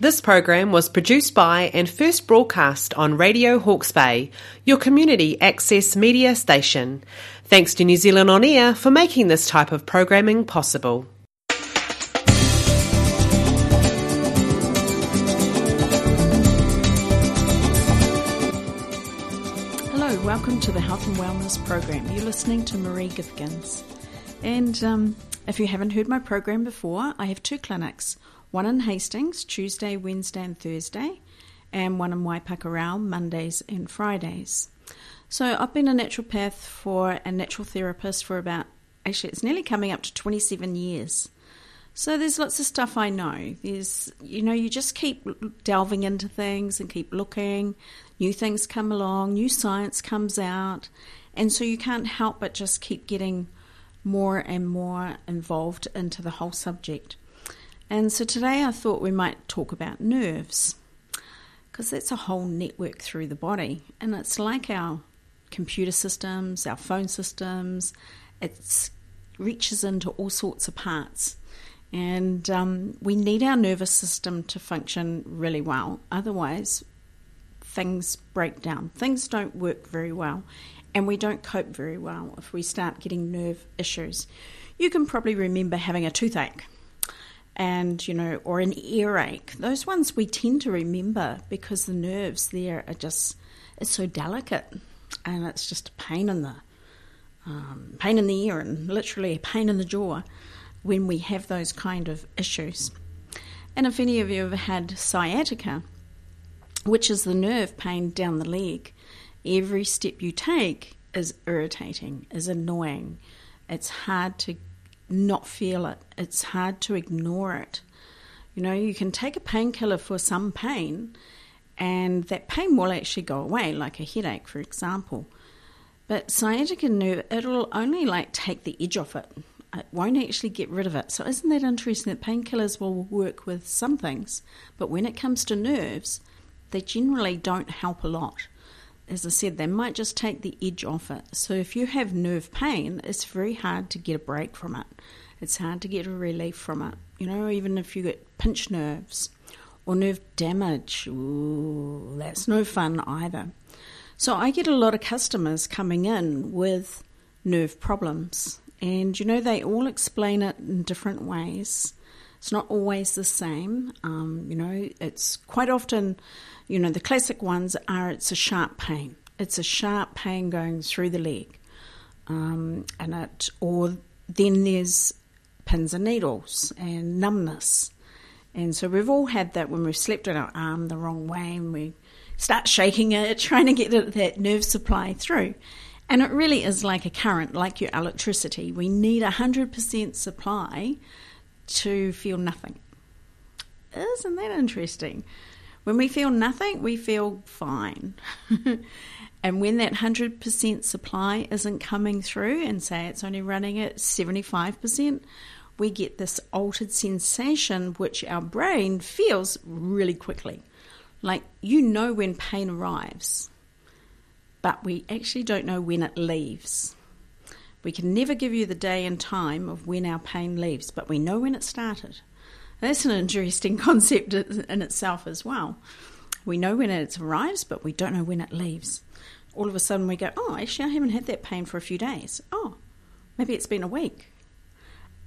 This program was produced by and first broadcast on Radio Hawke's Bay, your community access media station. Thanks to New Zealand On Air for making this type of programming possible. Hello, welcome to the Health and Wellness Program. You're listening to Maree Githkins. And um, if you haven't heard my program before, I have two clinics one in Hastings, Tuesday, Wednesday, and Thursday, and one in Waipukurau, Mondays and Fridays. So I've been a naturopath for a natural therapist for about, actually, it's nearly coming up to 27 years. So there's lots of stuff I know. There's, you know, you just keep delving into things and keep looking. New things come along, new science comes out. And so you can't help but just keep getting more and more involved into the whole subject. And so today I thought we might talk about nerves because that's a whole network through the body and it's like our computer systems, our phone systems, it reaches into all sorts of parts. And um, we need our nervous system to function really well. Otherwise, things break down. Things don't work very well, and we don't cope very well if we start getting nerve issues. You can probably remember having a toothache and you know or an earache. Those ones we tend to remember because the nerves there are just it's so delicate and it's just a pain in the um, pain in the ear and literally a pain in the jaw when we have those kind of issues. And if any of you have had sciatica which is the nerve pain down the leg every step you take is irritating is annoying. It's hard to not feel it. It's hard to ignore it. You know, you can take a painkiller for some pain, and that pain will actually go away, like a headache, for example. But sciatica nerve, it'll only like take the edge off it. It won't actually get rid of it. So, isn't that interesting that painkillers will work with some things, but when it comes to nerves, they generally don't help a lot as I said, they might just take the edge off it. So if you have nerve pain, it's very hard to get a break from it. It's hard to get a relief from it. You know, even if you get pinched nerves or nerve damage, ooh, that's no fun either. So I get a lot of customers coming in with nerve problems, and you know, they all explain it in different ways. It's not always the same. Um, you know, it's quite often you know, the classic ones are it's a sharp pain. It's a sharp pain going through the leg. Um, and it, or then there's pins and needles and numbness. And so we've all had that when we've slept on our arm the wrong way and we start shaking it, trying to get that nerve supply through. And it really is like a current, like your electricity. We need 100% supply to feel nothing. Isn't that interesting? When we feel nothing, we feel fine. and when that 100% supply isn't coming through, and say it's only running at 75%, we get this altered sensation which our brain feels really quickly. Like you know when pain arrives, but we actually don't know when it leaves. We can never give you the day and time of when our pain leaves, but we know when it started. That's an interesting concept in itself as well. We know when it arrives, but we don't know when it leaves. All of a sudden, we go, Oh, actually, I haven't had that pain for a few days. Oh, maybe it's been a week.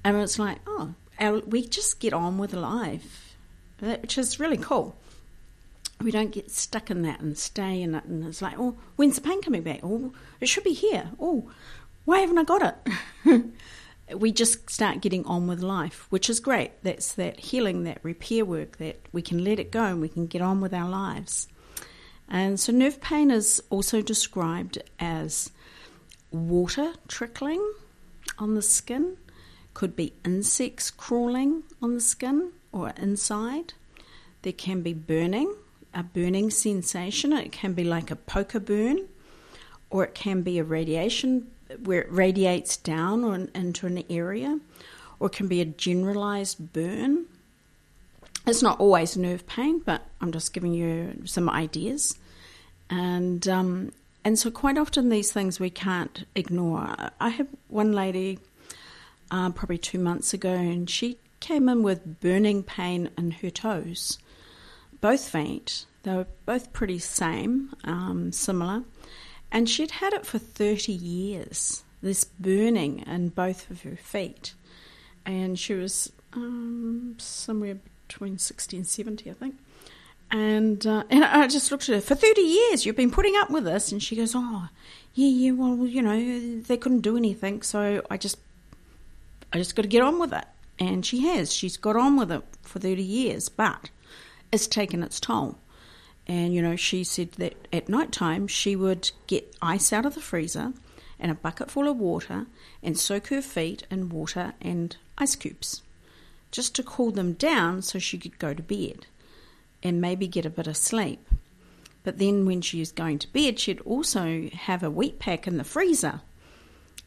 And it's like, Oh, our, we just get on with life, uh, which is really cool. We don't get stuck in that and stay in it. And it's like, Oh, when's the pain coming back? Oh, it should be here. Oh, why haven't I got it? we just start getting on with life, which is great. That's that healing, that repair work, that we can let it go and we can get on with our lives. And so, nerve pain is also described as water trickling on the skin, could be insects crawling on the skin or inside. There can be burning, a burning sensation. It can be like a poker burn, or it can be a radiation where it radiates down or into an area, or can be a generalized burn. It's not always nerve pain, but I'm just giving you some ideas. And um, and so quite often these things we can't ignore. I had one lady uh, probably two months ago, and she came in with burning pain in her toes. both feet. They were both pretty same, um, similar. And she'd had it for 30 years, this burning in both of her feet. And she was um, somewhere between 60 and 70, I think. And, uh, and I just looked at her, for 30 years you've been putting up with this. And she goes, oh, yeah, yeah, well, you know, they couldn't do anything. So I just, I just got to get on with it. And she has. She's got on with it for 30 years, but it's taken its toll. And, you know, she said that at night time she would get ice out of the freezer and a bucket full of water and soak her feet in water and ice cubes just to cool them down so she could go to bed and maybe get a bit of sleep. But then when she was going to bed, she'd also have a wheat pack in the freezer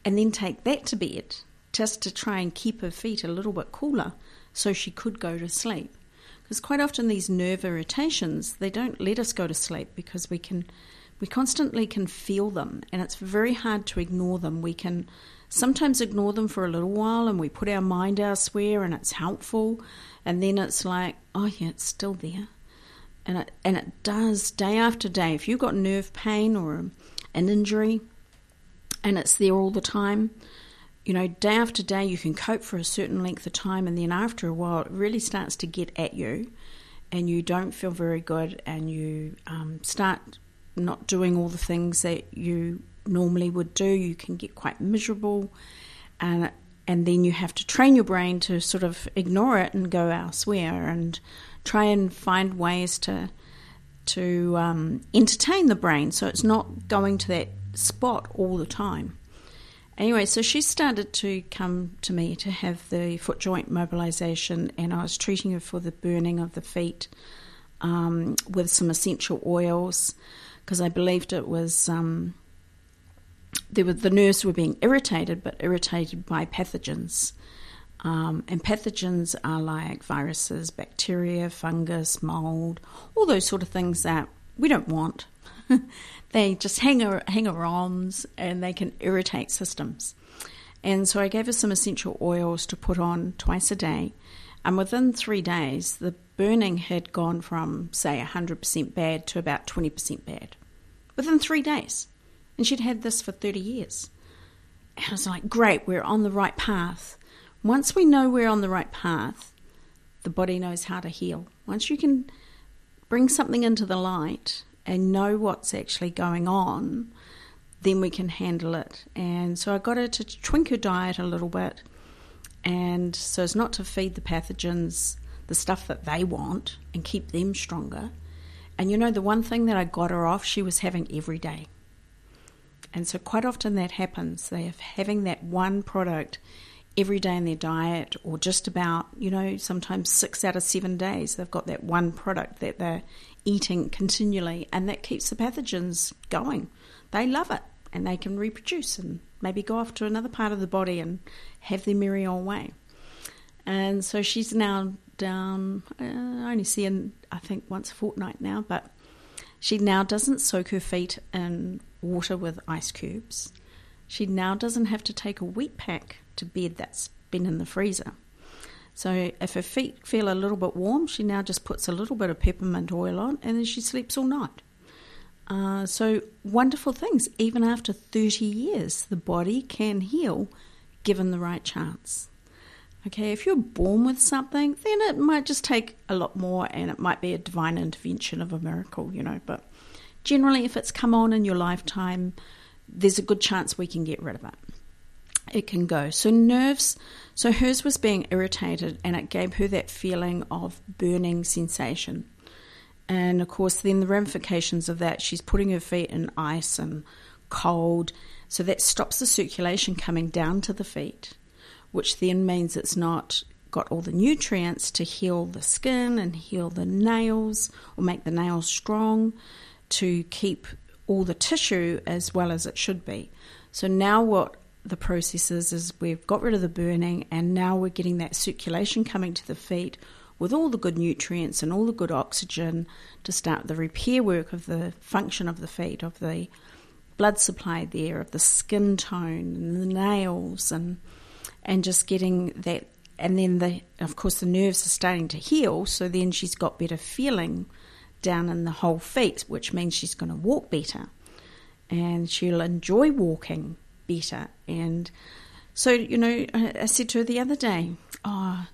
and then take that to bed just to try and keep her feet a little bit cooler so she could go to sleep. Because quite often these nerve irritations, they don't let us go to sleep because we can we constantly can feel them and it's very hard to ignore them. We can sometimes ignore them for a little while and we put our mind elsewhere and it's helpful and then it's like, oh yeah, it's still there and it and it does day after day. If you've got nerve pain or an injury, and it's there all the time, you know, day after day you can cope for a certain length of time, and then after a while it really starts to get at you, and you don't feel very good, and you um, start not doing all the things that you normally would do. You can get quite miserable, and and then you have to train your brain to sort of ignore it and go elsewhere and try and find ways to to um, entertain the brain so it's not going to that spot all the time. Anyway, so she started to come to me to have the foot joint mobilization, and I was treating her for the burning of the feet um, with some essential oils because I believed it was. Um, there were, the nerves were being irritated, but irritated by pathogens. Um, and pathogens are like viruses, bacteria, fungus, mold, all those sort of things that we don't want. they just hang, hang around and they can irritate systems. And so I gave her some essential oils to put on twice a day. And within three days, the burning had gone from, say, 100% bad to about 20% bad. Within three days. And she'd had this for 30 years. And I was like, great, we're on the right path. Once we know we're on the right path, the body knows how to heal. Once you can bring something into the light and know what's actually going on, then we can handle it. And so I got her to twink her diet a little bit, and so as not to feed the pathogens the stuff that they want and keep them stronger. And you know, the one thing that I got her off, she was having every day. And so quite often that happens. They are having that one product every day in their diet, or just about, you know, sometimes six out of seven days, they've got that one product that they're eating continually, and that keeps the pathogens going. They love it, and they can reproduce and maybe go off to another part of the body and have their merry old way. And so she's now down, uh, I only see her, I think, once a fortnight now, but she now doesn't soak her feet in water with ice cubes. She now doesn't have to take a wheat pack to bed that's been in the freezer. So if her feet feel a little bit warm, she now just puts a little bit of peppermint oil on and then she sleeps all night. Uh, so wonderful things. Even after 30 years, the body can heal given the right chance. Okay, if you're born with something, then it might just take a lot more and it might be a divine intervention of a miracle, you know. But generally, if it's come on in your lifetime, there's a good chance we can get rid of it it can go. So, nerves, so hers was being irritated and it gave her that feeling of burning sensation. And of course, then the ramifications of that, she's putting her feet in ice and cold. So that stops the circulation coming down to the feet, which then means it's not got all the nutrients to heal the skin and heal the nails or make the nails strong to keep all the tissue as well as it should be. So now what the processes is we've got rid of the burning and now we're getting that circulation coming to the feet with all the good nutrients and all the good oxygen to start the repair work of the function of the feet, of the blood supply there, of the skin tone and the nails and and just getting that and then the of course the nerves are starting to heal, so then she's got better feeling down in the whole feet, which means she's going to walk better, and she'll enjoy walking better. And so you know, I said to her the other day, "Oh,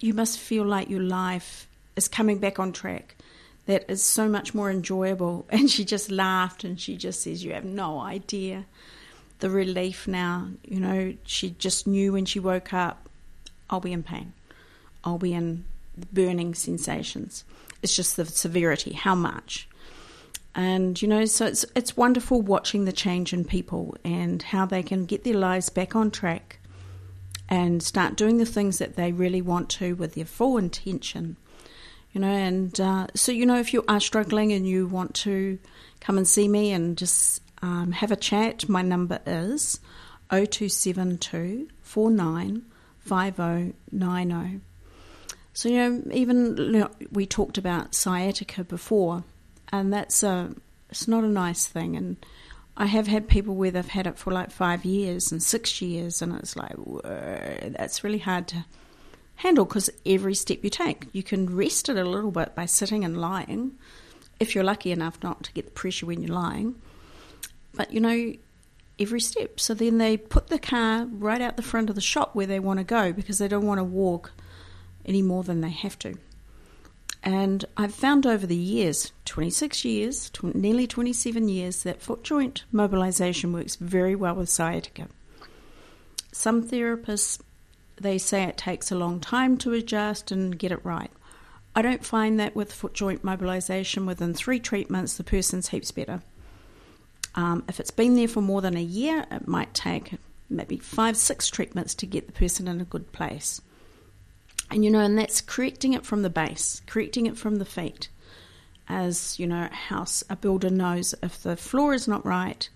you must feel like your life is coming back on track." That is so much more enjoyable. And she just laughed and she just says, You have no idea the relief now. You know, she just knew when she woke up I'll be in pain. I'll be in burning sensations. It's just the severity, how much. And you know, so it's it's wonderful watching the change in people and how they can get their lives back on track and start doing the things that they really want to with their full intention. You know, and uh, so you know, if you are struggling and you want to come and see me and just um, have a chat, my number is 0272 49 5090. So, you know, even you know, we talked about sciatica before, and that's a, it's not a nice thing. And I have had people where they've had it for like five years and six years, and it's like, whoa, that's really hard to handle because every step you take, you can rest it a little bit by sitting and lying, if you're lucky enough not to get the pressure when you're lying. But you know, every step. So then they put the car right out the front of the shop where they want to go because they don't want to walk any more than they have to. And I've found over the years, 26 years, tw- nearly 27 years, that foot joint mobilization works very well with sciatica. Some therapists, they say it takes a long time to adjust and get it right. I don't find that with foot joint mobilization, within three treatments, the person's heaps better. Um, if it's been there for more than a year, it might take maybe five, six treatments to get the person in a good place. And you know, and that's correcting it from the base, correcting it from the feet. As you know, a house, a builder knows if the floor is not right,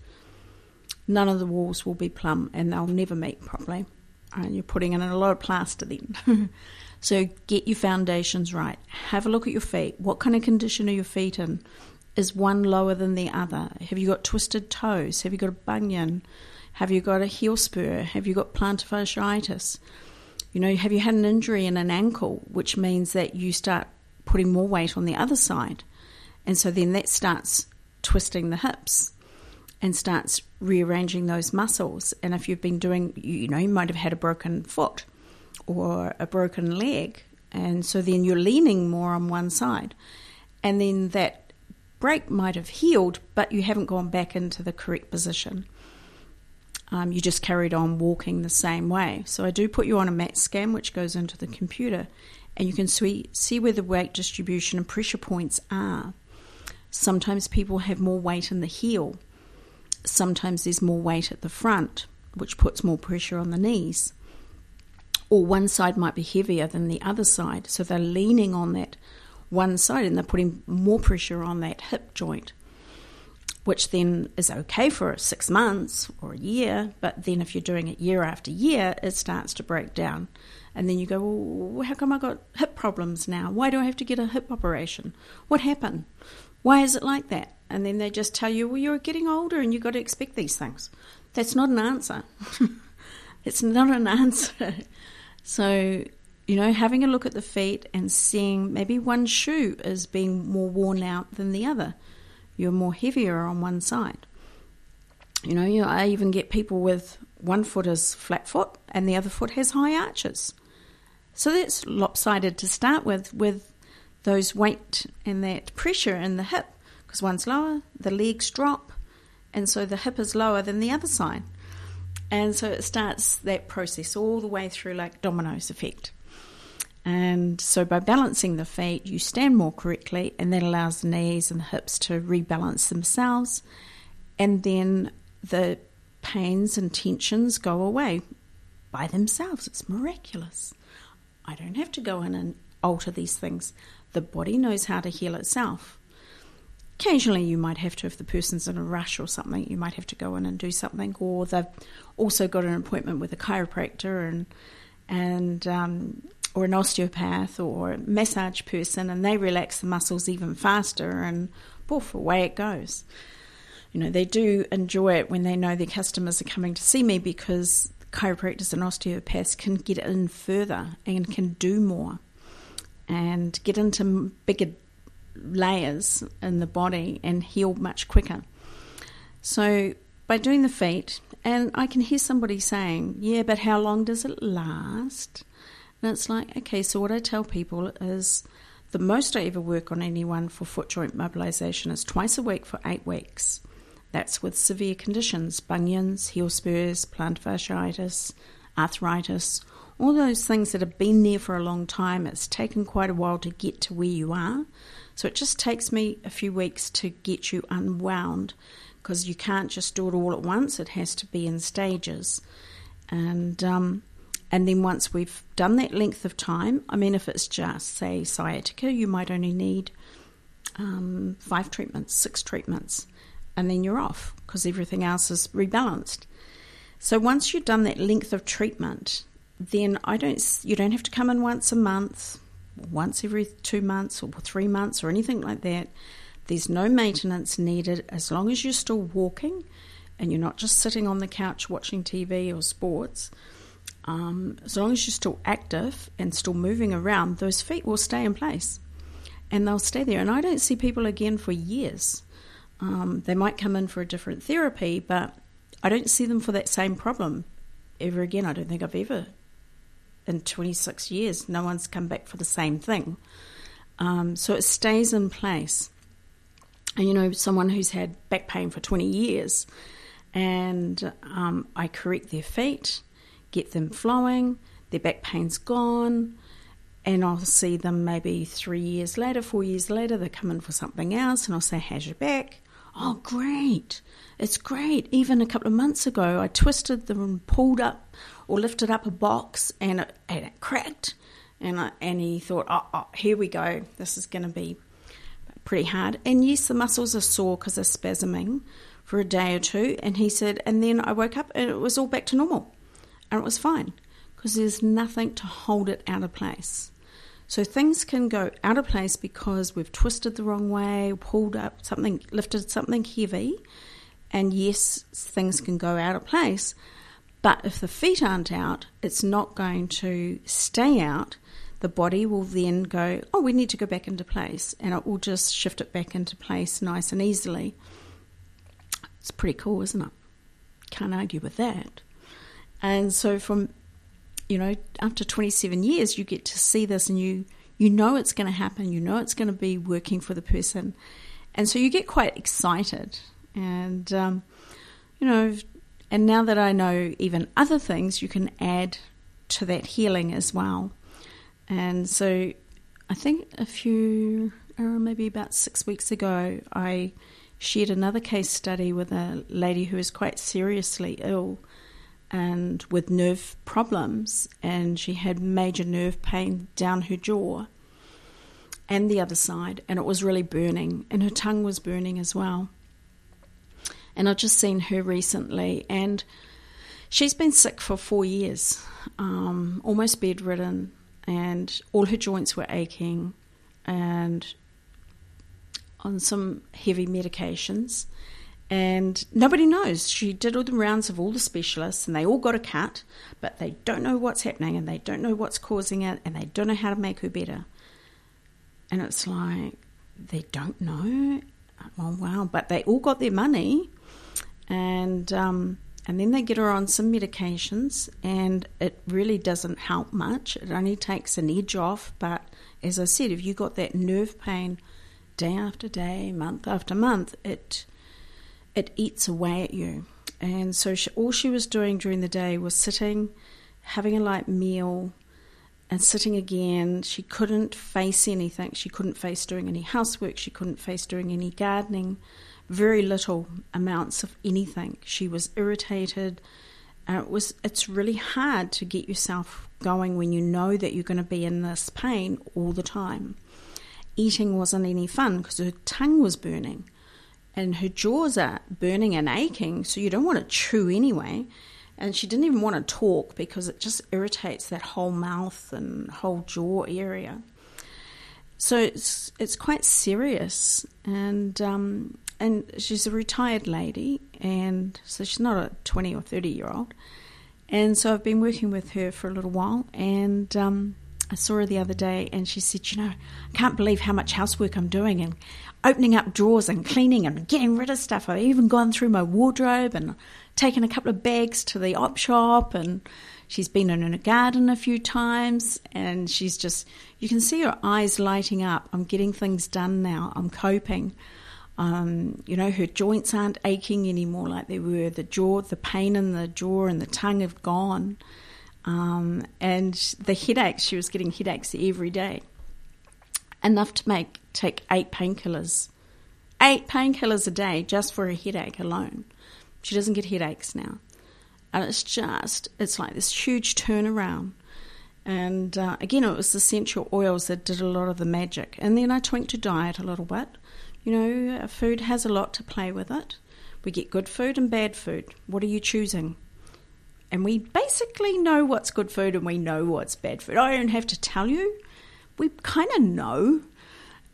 none of the walls will be plumb and they'll never meet properly. And you're putting in a lot of plaster then. so get your foundations right. Have a look at your feet. What kind of condition are your feet in? is one lower than the other? Have you got twisted toes? Have you got a bunion? Have you got a heel spur? Have you got plantar fasciitis? You know, have you had an injury in an ankle, which means that you start putting more weight on the other side? And so then that starts twisting the hips and starts rearranging those muscles. And if you've been doing, you know, you might have had a broken foot or a broken leg. And so then you're leaning more on one side. And then that break might have healed, but you haven't gone back into the correct position. Um, you just carried on walking the same way. So I do put you on a mat scan, which goes into the computer, and you can see, see where the weight distribution and pressure points are. Sometimes people have more weight in the heel. Sometimes there's more weight at the front, which puts more pressure on the knees. Or one side might be heavier than the other side, so they're leaning on that one side and they're putting more pressure on that hip joint, which then is okay for six months or a year. But then if you're doing it year after year, it starts to break down. And then you go, well, how come I got hip problems now? Why do I have to get a hip operation? What happened? Why is it like that? And then they just tell you, well, you're getting older and you've got to expect these things. That's not an answer. it's not an answer. So you know, having a look at the feet and seeing maybe one shoe is being more worn out than the other. You're more heavier on one side. You know, you know, I even get people with one foot is flat foot and the other foot has high arches. So that's lopsided to start with, with those weight and that pressure in the hip, because one's lower, the legs drop, and so the hip is lower than the other side. And so it starts that process all the way through like dominoes effect. And so by balancing the feet, you stand more correctly, and that allows the knees and the hips to rebalance themselves. And then the pains and tensions go away by themselves. It's miraculous. I don't have to go in and alter these things. The body knows how to heal itself. Occasionally, you might have to, if the person's in a rush or something, you might have to go in and do something, or they've also got an appointment with a chiropractor and and um, or an osteopath or massage person and they relax the muscles even faster and poof, away it goes. You know, they do enjoy it when they know their customers are coming to see me because chiropractors and osteopaths can get in further and can do more and get into bigger layers in the body and heal much quicker. So, by doing the feet, and I can hear somebody saying, Yeah, but how long does it last? And it's like, okay, so what I tell people is the most I ever work on anyone for foot joint mobilization is twice a week for eight weeks. That's with severe conditions bunions, heel spurs, plantar fasciitis, arthritis, all those things that have been there for a long time. It's taken quite a while to get to where you are. So it just takes me a few weeks to get you unwound because you can't just do it all at once. It has to be in stages. And um, and then once we've done that length of time, I mean, if it's just say sciatica, you might only need um, five treatments, six treatments, and then you're off because everything else is rebalanced. So once you've done that length of treatment, then I don't you don't have to come in once a month, once every two months or three months or anything like that. There's no maintenance needed as long as you're still walking and you're not just sitting on the couch watching TV or sports. Um, as long as you're still active and still moving around, those feet will stay in place and they'll stay there. And I don't see people again for years. Um, they might come in for a different therapy, but I don't see them for that same problem ever again. I don't think I've ever, in 26 years, no one's come back for the same thing. Um, so it stays in place. And you know, someone who's had back pain for 20 years, and um, I correct their feet, get them flowing, their back pain's gone, and I'll see them maybe three years later, four years later, they come in for something else, and I'll say, How's your back? Oh, great. It's great. Even a couple of months ago, I twisted them and pulled up or lifted up a box and it, and it cracked. And, I, and he thought, oh, oh, here we go. This is going to be pretty hard. And yes, the muscles are sore because they're spasming for a day or two. And he said, and then I woke up and it was all back to normal. And it was fine because there's nothing to hold it out of place. So things can go out of place because we've twisted the wrong way, pulled up something, lifted something heavy, and yes, things can go out of place. But if the feet aren't out, it's not going to stay out. The body will then go, oh, we need to go back into place, and it will just shift it back into place nice and easily. It's pretty cool, isn't it? Can't argue with that. And so, from you know, after 27 years, you get to see this and you, you know it's going to happen, you know it's going to be working for the person. And so you get quite excited. And, um, you know, and now that I know even other things, you can add to that healing as well. And so I think a few, or maybe about six weeks ago, I shared another case study with a lady who is quite seriously ill and with nerve problems, and she had major nerve pain down her jaw and the other side, and it was really burning, and her tongue was burning as well. And I've just seen her recently, and she's been sick for four years, um, almost bedridden, and all her joints were aching, and on some heavy medications and nobody knows. She did all the rounds of all the specialists, and they all got a cut, but they don't know what's happening, and they don't know what's causing it, and they don't know how to make her better. And it's like they don't know. Oh wow! But they all got their money, and um, and then they get her on some medications, and it really doesn't help much. It only takes an edge off. But as I said, if you got that nerve pain day after day, month after month, it it eats away at you. And so she, all she was doing during the day was sitting, having a light meal, and sitting again. She couldn't face anything. She couldn't face doing any housework. She couldn't face doing any gardening. Very little amounts of anything. She was irritated. Uh, it was. It's really hard to get yourself going when you know that you're going to be in this pain all the time. Eating wasn't any fun because her tongue was burning and her jaws are burning and aching, so you don't want to chew anyway. And she didn't even want to talk because it just irritates that whole mouth and whole jaw area. So it's it's quite serious, and um, and she's a retired lady, and so she's not a twenty or thirty year old, And so I've been working with her for a little while, and um, I saw her the other day, and she said, "You know, I can't believe how much housework I'm doing, and opening up drawers and cleaning and getting rid of stuff. I've even gone through my wardrobe and taken a couple of bags to the op shop, and she's been in her garden a few times, and she's just, you can see her eyes lighting up. I'm getting things done now. I'm coping." Um, you know, her joints aren't aching anymore like they were. The jaw, the pain in the jaw and the tongue have gone. Um, and the headaches, she was getting headaches every day. Enough to make take eight painkillers. Eight painkillers a day just for a headache alone. She doesn't get headaches now. And it's just, it's like this huge turnaround. And uh, again, it was essential oils that did a lot of the magic. And then I tweaked her diet a little bit. You know, food has a lot to play with it. We get good food and bad food. What are you choosing? And we basically know what's good food and we know what's bad food. I don't have to tell you. We kind of know.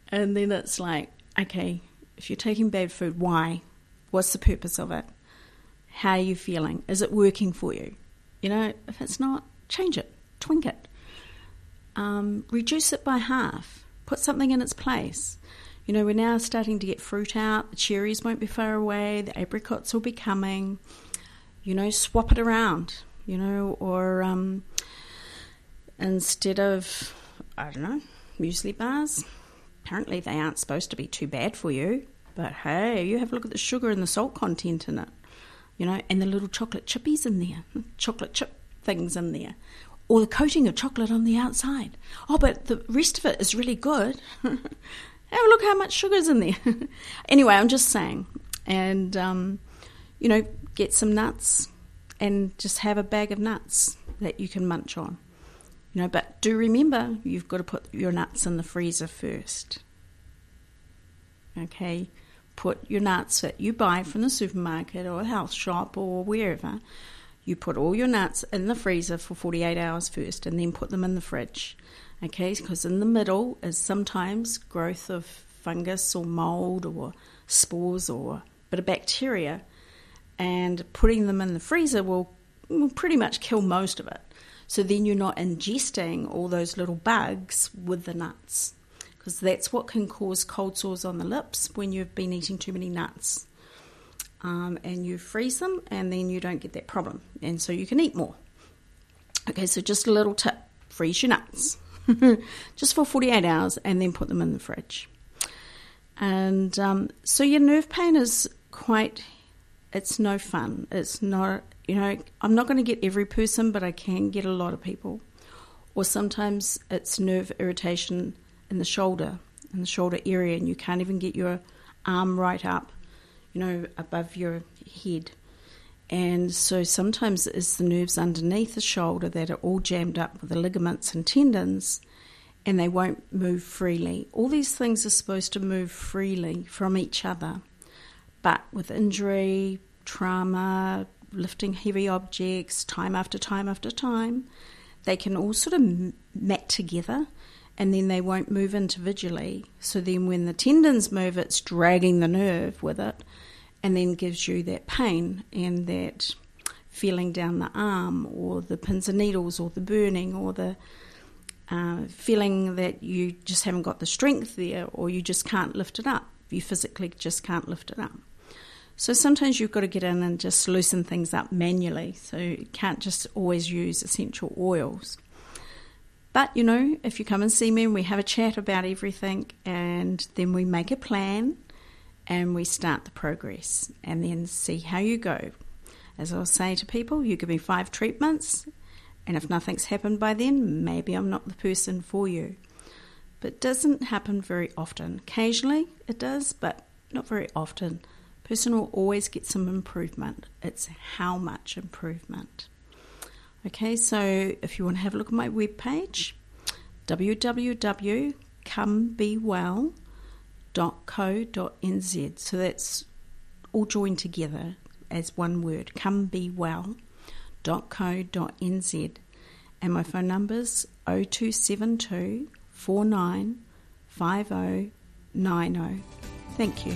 And then it's like, okay, if you're taking bad food, why? What's the purpose of it? How are you feeling? Is it working for you? You know, if it's not, change it, twink it, um, reduce it by half, put something in its place. You know, we're now starting to get fruit out. The cherries won't be far away. The apricots will be coming. You know, swap it around. You know, or um, instead of I don't know muesli bars. Apparently, they aren't supposed to be too bad for you. But hey, you have a look at the sugar and the salt content in it. You know, and the little chocolate chippies in there, chocolate chip things in there, or the coating of chocolate on the outside. Oh, but the rest of it is really good. oh, look how much sugar's in there. anyway, I'm just saying. And, um, you know, get some nuts and just have a bag of nuts that you can munch on. You know, but do remember you've got to put your nuts in the freezer first. Okay? Put your nuts that you buy from the supermarket or health shop or wherever. You put all your nuts in the freezer for 48 hours first and then put them in the fridge okay? Because in the middle is sometimes growth of fungus or mold or spores or a bit of bacteria, and putting them in the freezer will, will pretty much kill most of it. So then you're not ingesting all those little bugs with the nuts, because that's what can cause cold sores on the lips when you've been eating too many nuts. Um, and you freeze them, and then you don't get that problem, and so you can eat more. Okay, so just a little tip freeze your nuts. just for 48 hours and then put them in the fridge. And um, so your nerve pain is quite, it's no fun. It's not, you know, I'm not going to get every person, but I can get a lot of people. Or sometimes it's nerve irritation in the shoulder, in the shoulder area, and you can't even get your arm right up, you know, above your head. And so sometimes it's the nerves underneath the shoulder that are all jammed up with the ligaments and tendons and they won't move freely. All these things are supposed to move freely from each other. But with injury, trauma, lifting heavy objects, time after time after time, they can all sort of mat together and then they won't move individually. So then when the tendons move, it's dragging the nerve with it and then gives you that pain and that feeling down the arm or the pins and needles or the burning or the uh, feeling that you just haven't got the strength there or you just can't lift it up. You physically just can't lift it up. So sometimes you've got to get in and just loosen things up manually. So you can't just always use essential oils. But you know, if you come and see me and we have a chat about everything and then we make a plan and we start the progress and then see how you go. As I'll say to people, you give me five treatments, and if nothing's happened by then, maybe I'm not the person for you. But it doesn't happen very often. Occasionally it does, but not very often. Person will always get some improvement. It's how much improvement. Okay, so if you want to have a look at my webpage, www.comebewell.com www.co.nz. So that's all joined together as one word, comebewell.co.nz. And my phone number's 0272 495090. Thank you.